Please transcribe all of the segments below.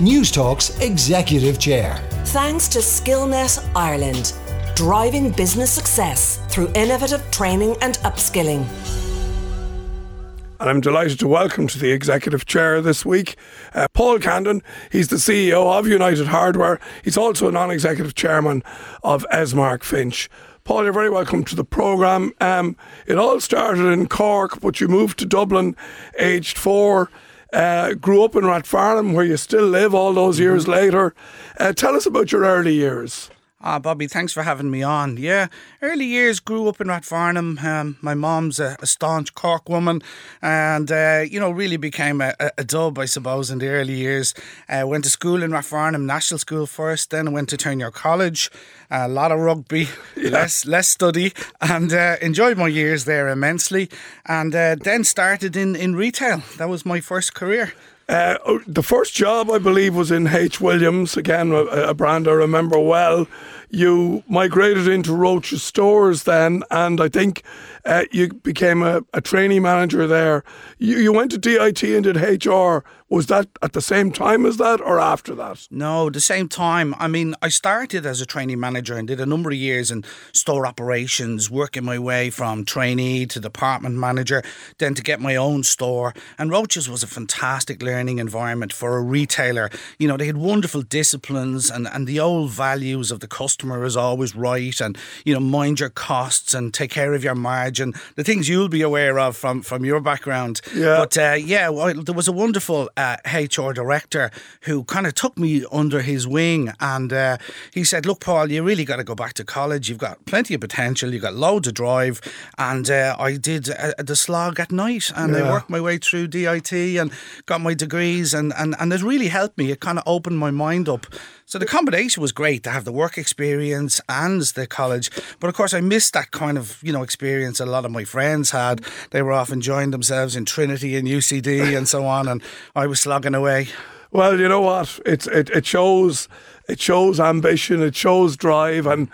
Newstalk's Executive Chair. Thanks to Skillnet Ireland, driving business success through innovative training and upskilling. And I'm delighted to welcome to the executive chair this week uh, Paul Candon. He's the CEO of United Hardware. He's also a non executive chairman of Esmark Finch. Paul, you're very welcome to the programme. Um, it all started in Cork, but you moved to Dublin aged four. Uh, grew up in Rathfarnham, where you still live all those years mm-hmm. later. Uh, tell us about your early years. Ah, Bobby, thanks for having me on. Yeah, early years grew up in Rathfarnham. Um, my mom's a, a, staunch Cork woman, and uh, you know really became a, a, dub, I suppose, in the early years. Uh, went to school in Rathfarnham National School first, then went to Terenure College. A lot of rugby, yeah. less less study, and uh, enjoyed my years there immensely. And uh, then started in in retail. That was my first career. Uh, oh, the first job, I believe, was in H. Williams, again, a, a brand I remember well. You migrated into Roche's stores then, and I think uh, you became a, a trainee manager there. You, you went to DIT and did HR. Was that at the same time as that or after that? No, the same time. I mean, I started as a trainee manager and did a number of years in store operations, working my way from trainee to department manager, then to get my own store. And Roche's was a fantastic learning environment for a retailer. You know, they had wonderful disciplines and, and the old values of the customer is always right and, you know, mind your costs and take care of your margin margin, the things you'll be aware of from, from your background. Yeah. But uh, yeah, well, there was a wonderful uh, HR director who kind of took me under his wing and uh, he said, Look, Paul, you really got to go back to college. You've got plenty of potential, you've got loads of drive. And uh, I did uh, the slog at night and yeah. I worked my way through DIT and got my degrees, and, and, and it really helped me. It kind of opened my mind up so the combination was great to have the work experience and the college. But of course, I missed that kind of you know experience a lot of my friends had. They were off enjoying themselves in Trinity and UCD and so on, and I was slogging away. Well, you know what? It's it, it shows it shows ambition, it shows drive, and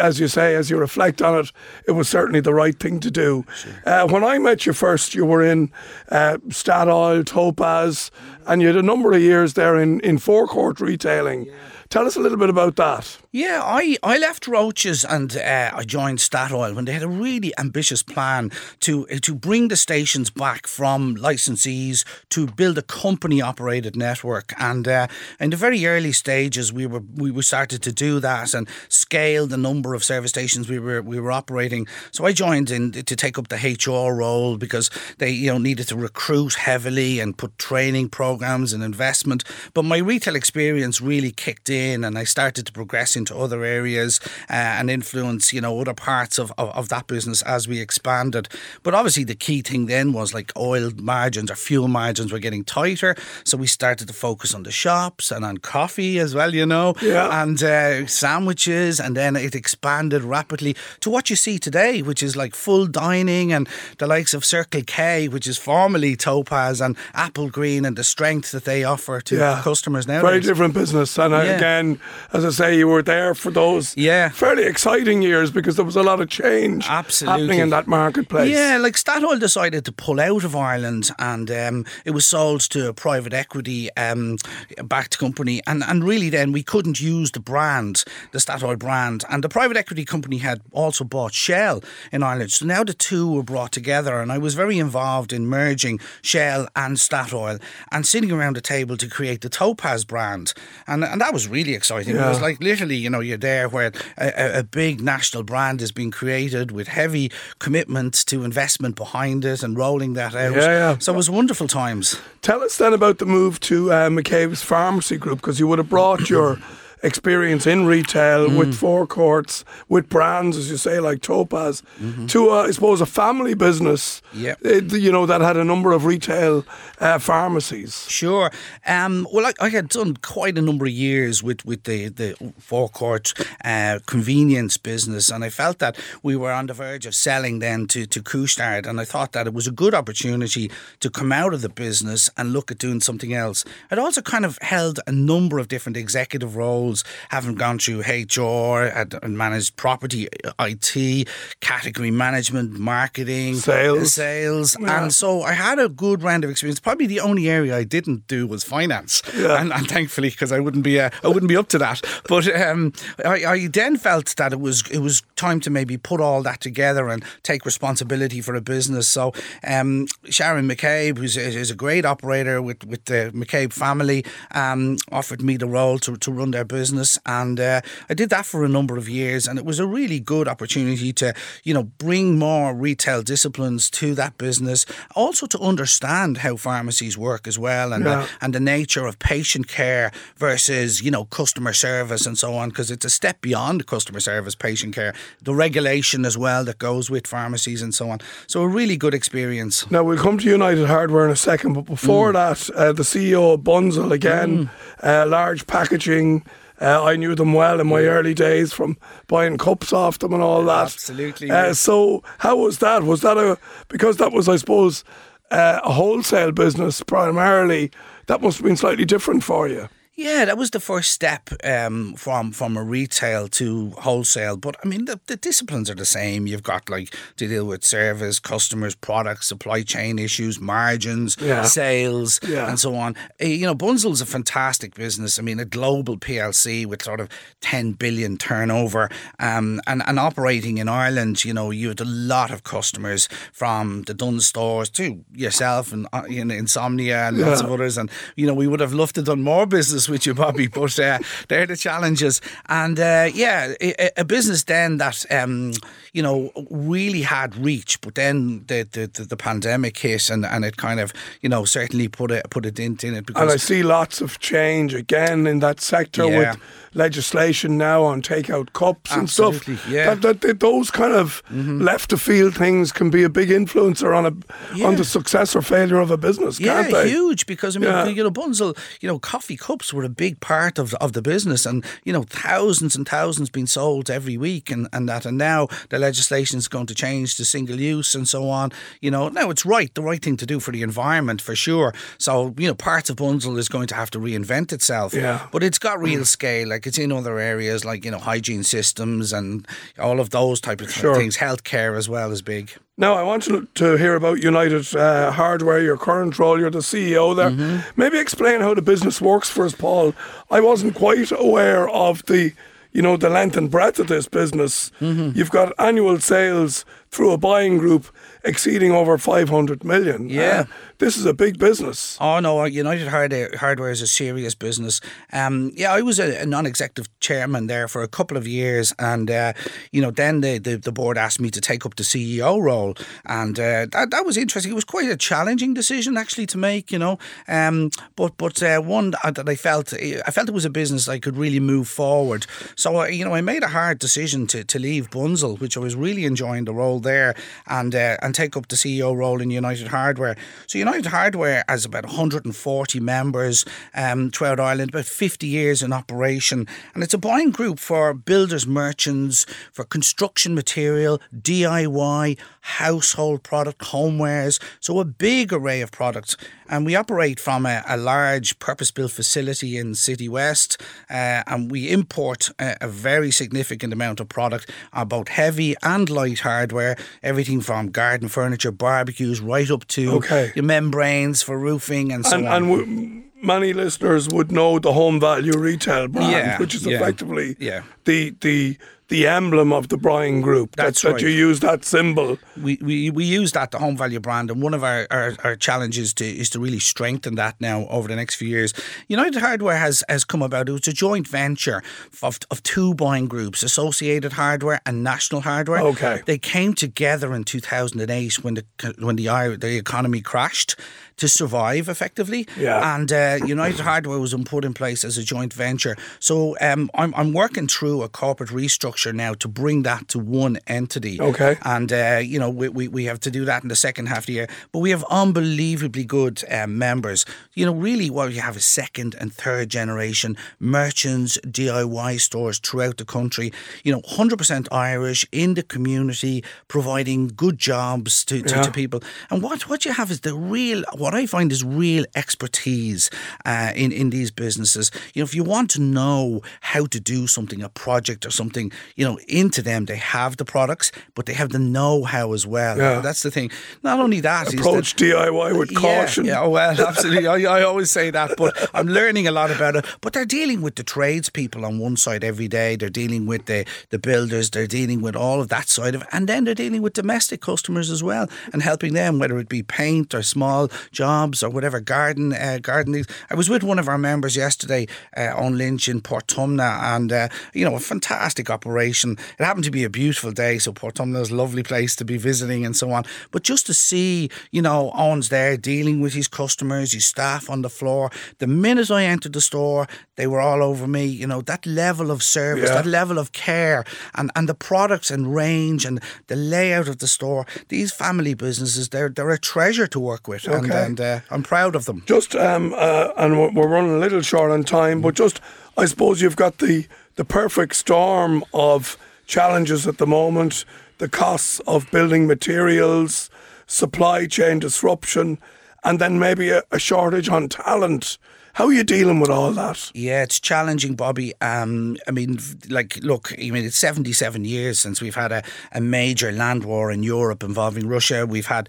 as you say, as you reflect on it, it was certainly the right thing to do. Sure. Uh, when I met you first, you were in uh, Statoil, Topaz, and you had a number of years there in in forecourt retailing. Yeah. Tell us a little bit about that. Yeah, I, I left Roche's and uh, I joined Statoil when they had a really ambitious plan to uh, to bring the stations back from licensees to build a company operated network. And uh, in the very early stages, we were we, we started to do that and scale the number of service stations we were we were operating. So I joined in to take up the HR role because they you know needed to recruit heavily and put training programs and investment. But my retail experience really kicked in in and I started to progress into other areas uh, and influence, you know, other parts of, of, of, that business as we expanded. But obviously, the key thing then was like oil margins or fuel margins were getting tighter. So we started to focus on the shops and on coffee as well, you know, yeah. and uh, sandwiches. And then it expanded rapidly to what you see today, which is like full dining and the likes of Circle K, which is formerly Topaz and Applegreen and the strength that they offer to yeah. customers now. Very different business. And yeah. again, again, as I say, you were there for those yeah. fairly exciting years because there was a lot of change Absolutely. happening in that marketplace. Yeah, like Statoil decided to pull out of Ireland and um, it was sold to a private equity um, backed company. And, and really, then we couldn't use the brand, the Statoil brand. And the private equity company had also bought Shell in Ireland. So now the two were brought together. And I was very involved in merging Shell and Statoil and sitting around the table to create the Topaz brand. And, and that was really exciting. Yeah. It was like literally, you know, you're there where a, a, big national brand is being created with heavy commitment to investment behind it and rolling that out. Yeah, yeah. So it was wonderful times. Tell us then about the move to uh, McCabe's Pharmacy Group because you would have brought your experience in retail mm. with forecourts, with brands, as you say, like Topaz, mm-hmm. to, uh, I suppose, a family business, yep. Uh, you know, that had a number of retail uh, pharmacies. Sure. Um, well, I, I, had done quite a number of years with, with the, the forecourt uh, convenience business, and I felt that we were on the verge of selling then to, to Couche-Tard, and I thought that it was a good opportunity to come out of the business and look at doing something else. I'd also kind of held a number of different executive roles roles, having gone through HR and, managed property, IT, category management, marketing, Sales. sales, Yeah. and so I had a good round of experience. Probably the only area I didn't do was finance, Yeah. and, and thankfully because I wouldn't be uh, I wouldn't be up to that. But um, I, I then felt that it was it was time to maybe put all that together and take responsibility for a business. So um, Sharon McCabe, who's is, is a great operator with with the McCabe family, um, offered me the role to, to run their business, and uh, I did that for a number of years, and it was a really good opportunity to you know bring more retail disciplines to that business, also to understand how pharmacies work as well, and Yeah. the, and the nature of patient care versus you know customer service and so on, because it's a step beyond customer service, patient care, the regulation as well that goes with pharmacies and so on. So a really good experience. Now we'll come to United Hardware in a second, but Mm. before that, uh, the CEO of Bunzl again, uh, large packaging. Uh, I knew them well in my early days from buying cups off them and all that. Absolutely, Uh, so how was that? Was that a because that was I suppose uh, a wholesale business primarily? That must have been slightly different for you. Yeah, that was the first step um, from from a retail to wholesale. But I mean, the, the disciplines are the same. You've got like to deal with service, customers, products, supply chain issues, margins, Yeah. sales, Yeah. and so on. Uh, you know, Bunzl's a fantastic business. I mean, a global PLC with sort of 10 billion turnover um, and, and operating in Ireland. You know, you had a lot of customers from the Dunnes stores to yourself and uh, you know, Insomnia and lots of others. And, you know, we would have loved to have done more business with you, Bobby, but uh, they're the challenges. And uh, yeah, a, a business then that, um, you know, really had reach, but then the, the, the, pandemic hit and, and it kind of, you know, certainly put a, put a dent in it because. And I see lots of change again in that sector Yeah. with legislation now on takeout cups and stuff. Yeah. Mm-hmm. That, that, those kind of left to field things can be a big influencer on a on the success or failure of a business, Yeah, can't they? huge because I mean, Yeah. you know, Bunzl, you know, coffee cups were a big part of of the business, and you know, thousands and thousands being sold every week, and, and that, and now the legislation is going to change to single use and so on. You know, now it's right, the right thing to do for the environment for sure. So you know, parts of Bunzl is going to have to reinvent itself. Yeah. but it's got real scale, like it's in other areas like you know hygiene systems and all of those type of Sure. things. Healthcare as well is big. Now, I want to, to hear about United uh, Hardware, your current role. You're the CEO there. Mm-hmm. Maybe explain how the business works for us, Paul. I wasn't quite aware of the, you know, the length and breadth of this business. Mm-hmm. You've got annual sales through a buying group exceeding over 500 million. Yeah. Uh, this is a big business. Oh no, United Hardware, Hardware is a serious business. Um, yeah, I was a, a non-executive chairman there for a couple of years, and uh, you know, then the, the the board asked me to take up the CEO role, and uh, that that was interesting. It was quite a challenging decision actually to make, you know, um, but but uh, one that that I felt I felt it was a business I could really move forward. So uh, you know, I made a hard decision to to leave Bunzl, which I was really enjoying the role there, and uh, and take up the CEO role in United Hardware. So United Hardware has about 140 members um, throughout Ireland, about 50 years in operation, and it's a buying group for builders, merchants, for construction material, DIY, household product, homewares. So a big array of products, and we operate from a, a large purpose-built facility in Citywest, uh, and we import a, a very significant amount of product, uh, both heavy and light hardware, everything from garden furniture, barbecues, right up to Okay. your membranes for roofing and so and on. and many listeners would know the home value retail brand, Yeah, which is yeah, effectively yeah. the the the emblem of the buying group. That's that, right. that you use that symbol. we, we, we use that the home value brand and one of our, our, our challenges to is to really strengthen that now over the next few years United Hardware has has come about it was a joint venture of, of two buying groups Associated Hardware and National Hardware Okay. they came together in 2008 when the when the the economy crashed to survive effectively Yeah. and uh, United Hardware was put in place as a joint venture so um, I'm, I'm working through a corporate restructure structure now to bring that to one entity. Okay. And, uh, you know, we, we, we have to do that in the second half of the year. But we have unbelievably good um, members. You know, really what you have is second and third generation merchants, DIY stores throughout the country. You know, 100% Irish in the community, providing good jobs to, to, Yeah. to people. And what, what you have is the real, what I find is real expertise uh, in, in these businesses. You know, if you want to know how to do something, a project or something, you know, into them, they have the products, but they have the know how as well. Yeah. That's the thing. Not only that, is that- Approach DIY with caution. yeah, yeah, well, absolutely. I, I always say that, but I'm learning a lot about it. But they're dealing with the tradespeople on one side every day. They're dealing with the, the builders. They're dealing with all of that side of it. And then they're dealing with domestic customers as well and helping them, whether it be paint or small jobs or whatever, garden, uh, gardening. I was with one of our members yesterday uh, on Lynch in Portumna and, uh, you know, a fantastic operation. It happened to be a beautiful day, so Portumna is a lovely place to be visiting and so on. But just to see, you know, Owen's there dealing with his customers, his staff on the floor. The minute I entered the store, they were all over me. You know, that level of service, Yeah. that level of care, and, and the products and range and the layout of the store. These family businesses, they're they're a treasure to work with, and, Okay. and uh, I'm proud of them. Just um, uh, and we're running a little short on time, but just I suppose you've got the the perfect storm of challenges at the moment: the costs of building materials, supply chain disruption, and then maybe a, a shortage on talent. How are you dealing with all that? Yeah, it's challenging, Bobby. Um, I mean, like, look, I mean, it's 77 years since we've had a, a major land war in Europe involving Russia. We've had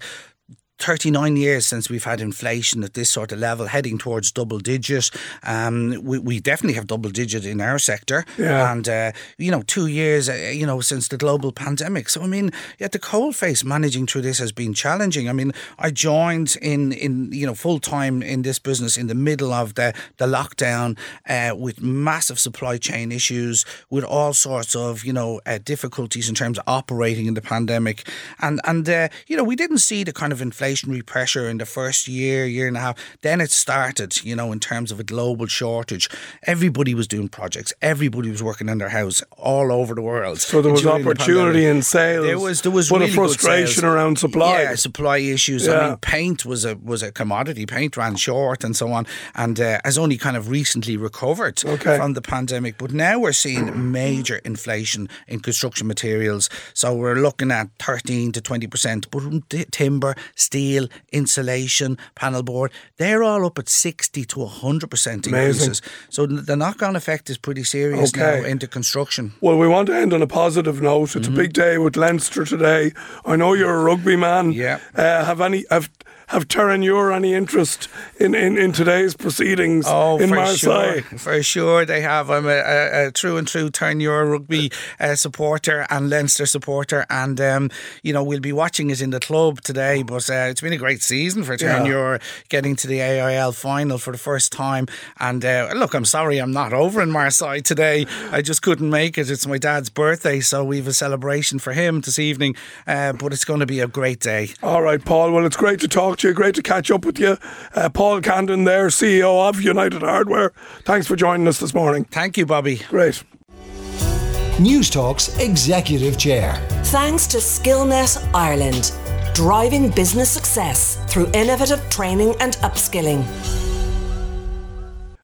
39 years since we've had inflation at this sort of level, heading towards double digit. Um, we, we definitely have double digit in our sector. Yeah. And, uh, you know, two years, uh, you know, since the global pandemic. So, I mean, yeah, the coalface managing through this has been challenging. I mean, I joined in, in you know, full time in this business in the middle of the, the lockdown uh, with massive supply chain issues, with all sorts of, you know, uh, difficulties in terms of operating in the pandemic. And, and uh, you know, we didn't see the kind of inflationary pressure in the first year, year and a half. Then it started, you know, in terms of a global shortage. Everybody was doing projects. Everybody was working in their house all over the world. So there was the opportunity pandemic. in sales, There was there was a really good frustration around supply. Yeah, supply issues. I mean, paint was a was a commodity. Paint ran short and so on, and uh, has only kind of recently recovered Okay. from the pandemic. But now we're seeing major inflation in construction materials. So we're looking at thirteen to twenty percent. But timber, steel, insulation, panel board, they're all up at sixty to hundred percent Amazing. increases. So the knock on effect is pretty serious Okay. now into construction. Well, we want to end on a positive note. It's a big day with Leinster today. I know you're a rugby man. Yeah. Uh, have any have have Terenure any interest in, in, in today's proceedings Oh, in for Marseille? sure, for sure they have. I'm a, a, a true and true Turn rugby uh, supporter and Leinster supporter, and um, you know we'll be watching it in the club today. But uh, it's been a great season for Turn getting to the AIL final for the first time. And uh, look, I'm sorry I'm not over in Marseille today. I just couldn't make it. It's my dad's birthday, so we have a celebration for him this evening. Uh, but it's going to be a great day. All right, Paul. Well, it's great to talk to you. Great to catch up with you. Uh, Paul Candon there, CEO of United Hardware. Thanks for joining us this morning. Thank you, Bobby. Great. Newstalk's Executive Chair. Thanks to Skillnet Ireland, driving business success through innovative training and upskilling.